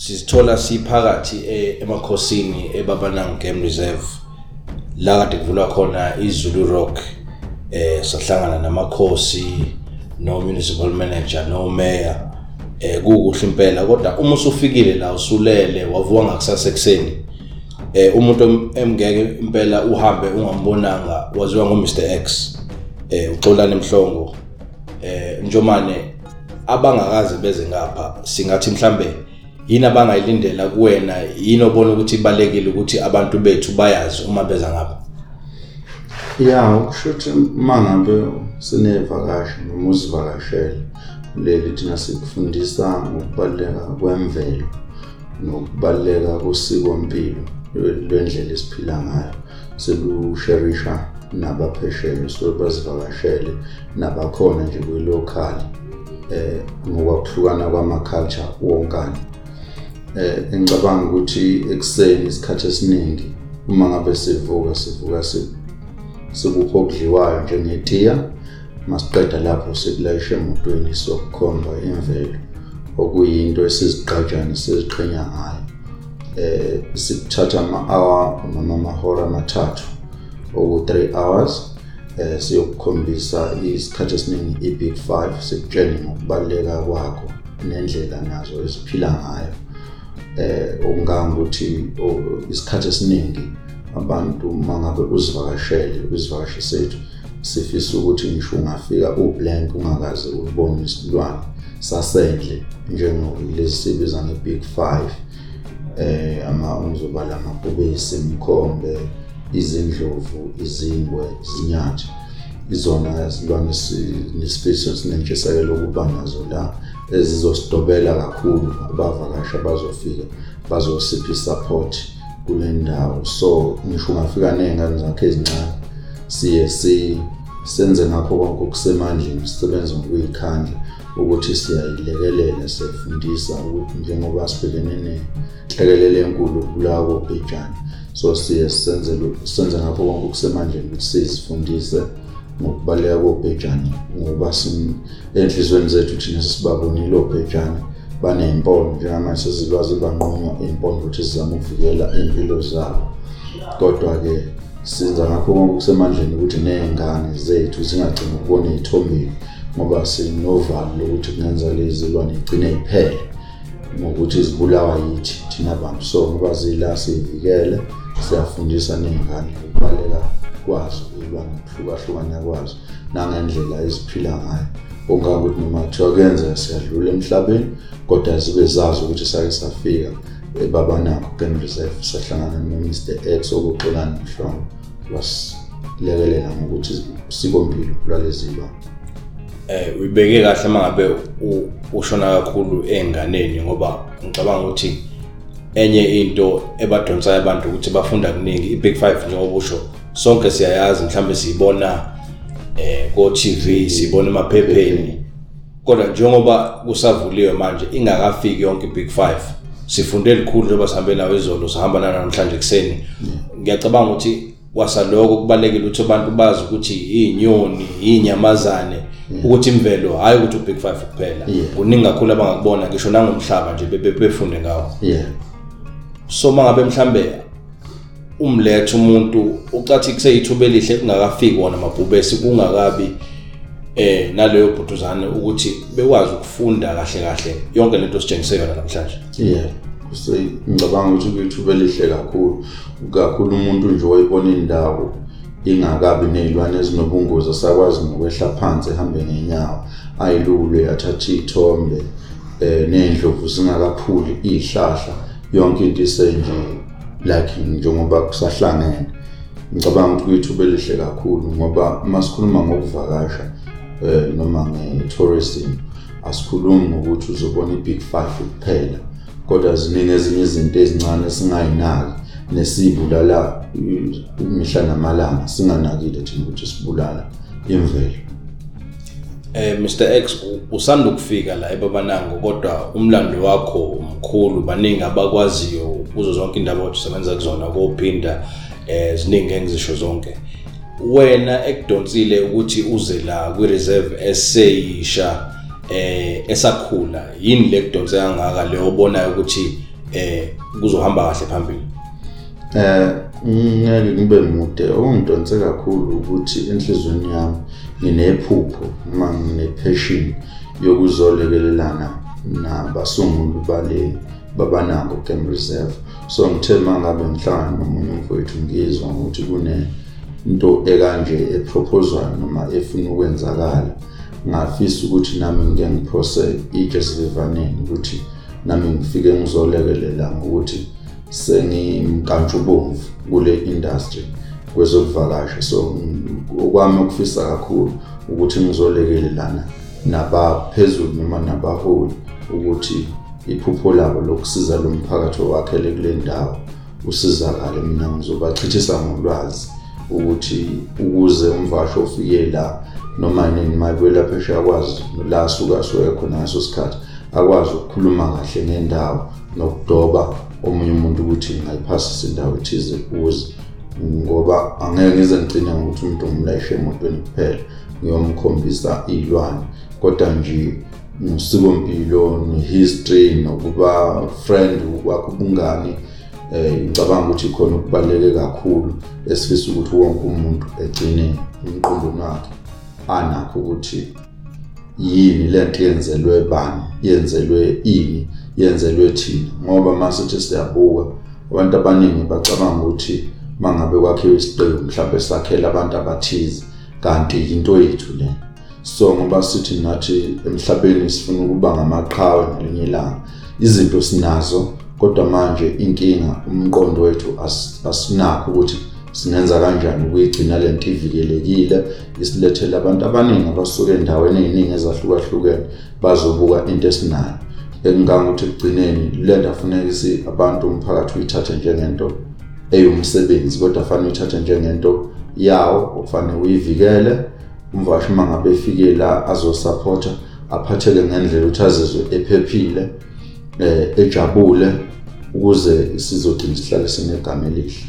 sizithola siphakathi eh, emakhosini eBabanang Game Reserve. La kade kuvulwa khona iZulu Rock eh sahlangana namakhosi no municipal manager no mayor eh kukuhle impela. Kodwa uma usufikile la usulele wavuka ngakusasa ekseni eh umuntu emngeke impela uhambe ungambonanga waziwa ngo Mr X. Eh uxolana emhlongo eh njomane abangakaze beze ngapha singathi mhlambe yini abangayilindela kuwena? Yini obona ukuthi ibalekile ukuthi abantu bethu bayazi uma beza ngapha ya ukushuthi uma ngabe sinevakashi noma uzivakashele leli thina sikufundisa ngokubaluleka kwemvelo nokubaluleka kosikompilo lwendlela esiphila ngayo. Selusherisha nabaphesheya so bazivakashele nabakhona nje kwi-local eh ngokwakuhlukana kwama-culture wonkana. Eh ngicabanga ukuthi ekuseni isikhathi esiningi uma ngabe sivuka sivuka sikupho okudliwayo njengetiya masiqeda lapho sikulayisha emotweni sokukhomba imvelo. Okuyinto esizigqajana siziqhenya ngayo. Eh sikuthatha ama-hour noma amahora amathathu oku-3 hours eh siyokukhombisa isikhathi esiningi i-big 5 sikutshele ngokubaluleka kwakho nendlela nazo esiphila ngayo. Eh okungangokuthi isikhathi esiningi abantu mangabe uzivakashele kwizivakashi sethu sifisa ukuthi ngisho ungafika ublank ungakaze ubone isilwane sasendle njengolezi sibiza nge-big 5 eh ama ungizobala amabhubesi imkhombe izindlovu izingwe izinyathi izona izilwane sinespace sinentshisekelo ukuba nazo la ezizosidobela kakhulu abavakashi abazofika bazosipha support kule ndawo. So ngisho ungafika ney'ngane zakho ezincane siye si senze ngakho konke okusemandleni sisebenze ngokuyikhandla ukuthi siyayilekelela siyafundisa ukuthi njengoba sibhekene nenhlekelele enkulu ukubulawa kobhejane so siye senze senze ngakho konke okusemandleni ukuthi sizifundise ngokubaleka kobhejane ngoba enhlizweni zethu thina sisibabonile obhejane baney'mpondo njengamanje sezilwazi banqunywa iy'mpondo ukuthi sizame ukuvikela iy'mpilo zabo. Kodwa-ke senza ngakho konke okusemandleni ukuthi ney'ngane zethu zingagcini ukubona iy'thombile ngoba sinovalo lokuthi kungenza lezi zilwane igcine iphele ngokuthi zibulawa yithi thina bantu. So ngoba zila siyivikele siyafundisa ney'ngane ukubaleka kwazo iy'lwane ukuhlukahlukana kwazo nangendlela eziphila ngayo. Ongangokuthi noma kuthiwa kuyenzeka siyadlula emhlabeni kodwa zibe zazi ukuthi sake safika ebabanakho game reserve sahlangana no-mr. X okuxolana mhlongo wasilekelela ngokuthi sikompilo lwalezi lwane eh uyibeke kahle mangabe ushona kakhulu einganeni ngoba ngicabanga ukuthi enye into ebadonsayo abantu ukuthi bafunda kuningi i-big 5 njengoba usho sonke siyayazi mhlawumbe siyibona eh ko TV sibona emaphepheni. Kodwa njengoba kusavuliwe manje ingakafiki yonke i-big 5 sifunde likhulu njengoba sihambe nawo izolo sihamba namhlanje kuseni ngiyacabanga ukuthi wasaloko kubalekile ukuthi abantu bazi ukuthi izinyoni izinyamazane ukuthi imvelo hayi ukuthi u-big 5 kuphela. Kuningi kakhulu abangakubona ngisho nangomhlaba nje befunde ngawo. Yeah. So mangabe mhlambe umlethe umuntu ucathi kuseyithuba elihle kungakafiki wona amabhubesi kungakabi eh naleyo bhutuzane ukuthi bekwazi ukufunda kahle kahle. Yonke lento sitshengise yona namhlanje. Yeah ngicabanga ukuthi kuyithuba elihle kakhulu. Kakhulu umuntu nje wayibona indawo ingakabi nezilwane ezinobungozi asakwazi nokwehla phansi ehambe ngenyawo ayilule athathe ithombe eh nezindlovu zingakaphuli izihlahla yonke into isenje like njengoba kusahlangene. Ngicabanga ukuthi kuyithuba elihle kakhulu ngoba masikhuluma ngokuvakasha eh noma nge-tourism asikhulumi ngokuthi uzobona i-big 5 kuphela kodwa ziningi ezinye izinto ezincane esingayinaki nesibulala imihla namalanga singanakile thina ukuthi sibulala imvelo. Eh Mr X usanda ukufika la ebabanango kodwa umlando wakho umkhulu baningi abakwaziyo kuzo zonke indaba othi usebenza kuzona kophinda eh ziningi engizisho zonke. Wena ekudonsile ukuthi uze la kwi reserve eseyisha eh esakhula yini le kudonse kangaka le obonayo ukuthi eh kuzohamba kahle phambili? Eh ngeke ngibe mude. Ongidonse kakhulu ukuthi enhlizweni yami nginephupho noma ngine-passion yokuzolekelelana nabasunguli bale babanako game reserve. So ngithe uma ngabe ngihlangana nomunye umfowethu ngizwa ukuthi kune into ekanje eproposwayo noma efuna ukwenzakala. Ngafisa ukuthi nami ngike ngiphose itshe sivivaneni ukuthi nami ngifike ngizolekelela ngokuthi sengimkantshubomvu kule industry kwezokuvakasha. So okwami ukufisa kakhulu ukuthi ngizolekelelana nabaphezulu noma nabaholi ukuthi iphupho labo lokusiza lo mphakathi owakhele kule ndawo usizakale. Mina ngizobachithisa ngolwazi ukuthi ukuze umvasho ofike la noma nini mayibuye phesheya akwazi la asuka asuke khona ngaso sikhathi akwazi ukukhuluma kahle ngendawo nokudoba omunye umuntu ukuthi ngayiphasisa indawo ethize ukuze ngoba angeke ngize ngigcine ngokuthi umuntu ngimlayishe emotweni kuphela ngiyomkhombisa iy'lwane. Kodwa nje nosikompilo ne-history nokuba friend ukwakho ubungani eh ngicabanga ukuthi khona ukubaluleke kakhulu esifisa ukuthi wonke umuntu egcine umqondo wakhe anakho ukuthi yini lento yenzelwe bani yenzelwe ini yenzelwe thina. Ngoba masithi siyabuka abantu abaningi bacabanga ukuthi mangabe kwakhiwe isiqebu mhlawumbe sakhela abantu abathize kanti into yethu le. So ngoba sithi nathi emhlabeni sifuna ukuba ngamaqhawe ngelinye ilanga. Izinto sinazo kodwa manje inkinga umqondo wethu asinakho ukuthi singenza kanjani ukuyigcina lento ivikelekile isilethele abantu abaningi abasuke endaweni eziningi ezahlukahlukene bazobuka into esinayo. Engangokuthi ekugcineni le nto afuneka isi abantu umphakathi uyithathe njengento eyumsebenzi kodwa fanele uyithathe njengento yawo okufanele uyivikele. Umvashi uma ngabe efike la azosupporta aphatheke ngendlela ukuthi azizwe ephephile eh ejabule ukuze sizogcina sihlale sinegama elihle.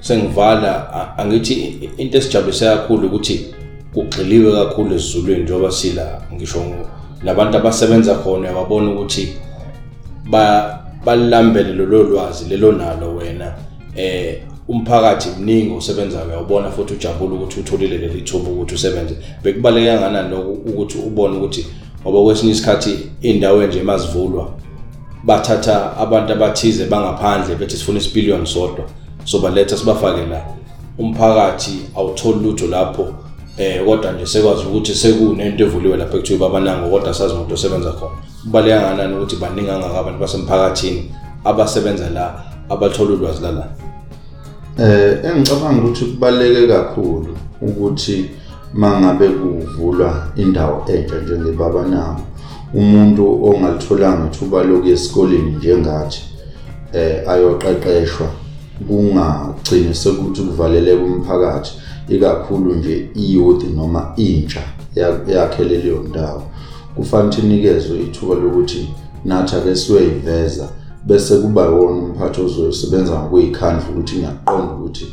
Sengivala angithi into esijabulise kakhulu ukuthi kugxiliwe kakhulu esizulwini njengoba sila ngisho nabantu abasebenza khona yababona ukuthi ba balambele lolo lwazi lelo nalo wena eh umphakathi mningi osebenzayo uyawubona futhi ujabule ukuthi utholile leli thuba ukuthi usebenze. Bekubaleke kangakanani lokho ukuthi ubone ukuthi ngoba kwesinye isikhathi indawo nje emazivulwa bathatha abantu abathize bangaphandle bethi sifuna isipiliyoni sodwa so baletha sibafake la. Umphakathi awutholi lutho lapho eh kodwa nje sekwazi ukuthi sekunento evuliwe lapha ekuthiwa babanango kodwa sazi umuntu osebenza khona. Kubaleka kangakanani ukuthi baningi kangaka abantu basemphakathini abasebenza la abathola ulwazi la la Eh engicabanga ukuthi kubaleke kakhulu ukuthi mangabe kuvulwa indawo entsha njengebaba nawo umuntu ongalitholanga ithuba lokuya esikoleni njengathi eh ayoqeqeshwa. Kungagcini sekuthi kuvaleleke umphakathi ikakhulu nje iyouth noma intsha yakhele leyo ndawo. Kufanele inikezwe ithuba lokuthi nathi ake siyoyiveza bese kuba wona umphathi ozosebenza ngokuyikhandla ukuthi ngiyaqonda ukuthi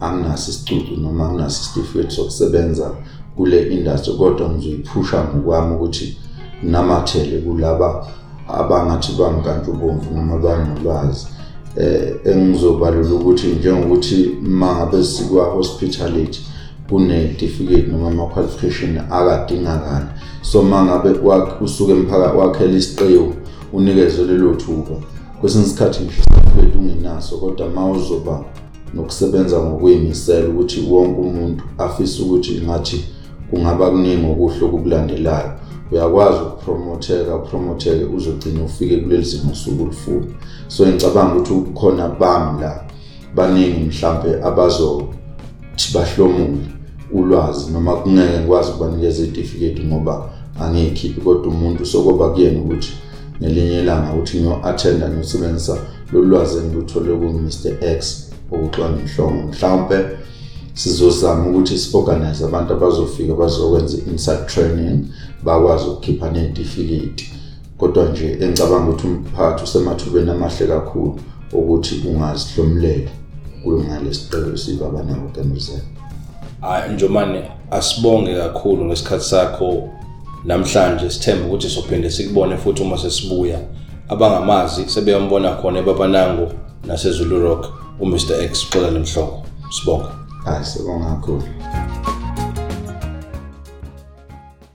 anginaso isicucu noma anginaso isitifiketi sokusebenza kule industry kodwa ngizoyiphusha ngokwami ukuthi namathele kulaba abangathi bamkantshubomvu noma banolwazi. Engizobalula ukuthi njengokuthi mangabe sikwa hospitality kune-certificate noma ama-qualification akadingakala so mangabe usuke emphakathi wakhela isiqewu unikezwe lelo thuba. Kwesinye isikhathi ngisho isitifiketi ungenaso kodwa ma uzoba nokusebenza ngokuy'misela ukuthi wonke umuntu afise ukuthi ngathi kungaba kuningi okuhle okukulandelayo uyakwazi ukupromotheka upromotheke uzogcina ufike kuleli simo suku ulifuna. So ngicabanga ukuthi kukhona bami la baningi mhlambe abazothi bahlomule ulwazi noma kungeke ngikwazi ukubanikeza icertificate ngoba angiyikhiphi kodwa umuntu sokuba kuyena ukuthi ngelinye ilanga ukuthi ngiyo-attenda ngiyosebenzisa lolu lwazi engiluthole ku-Mr X okuxwa ngihlongo mhlawumbe sizozama ukuthi si-organize abantu abazofika bazokwenza i-inside training bakwazi ukukhipha ney'tifiketi kodwa nje engicabanga ukuthi umphakathi usemathubeni amahle kakhulu ukuthi ungazihlomulela kulungale sicelo sibaba nabo kemrizela hayi njomane asibonge kakhulu ngesikhathi sakho. Namhlanje sithemba ukuthi sophinde sikubone futhi uma sesibuya. Abangamazi sebeyambona khona ebabanango nasezulu rock uMr X Xolani Mhlongo sibonga hayi sebonga kakhulu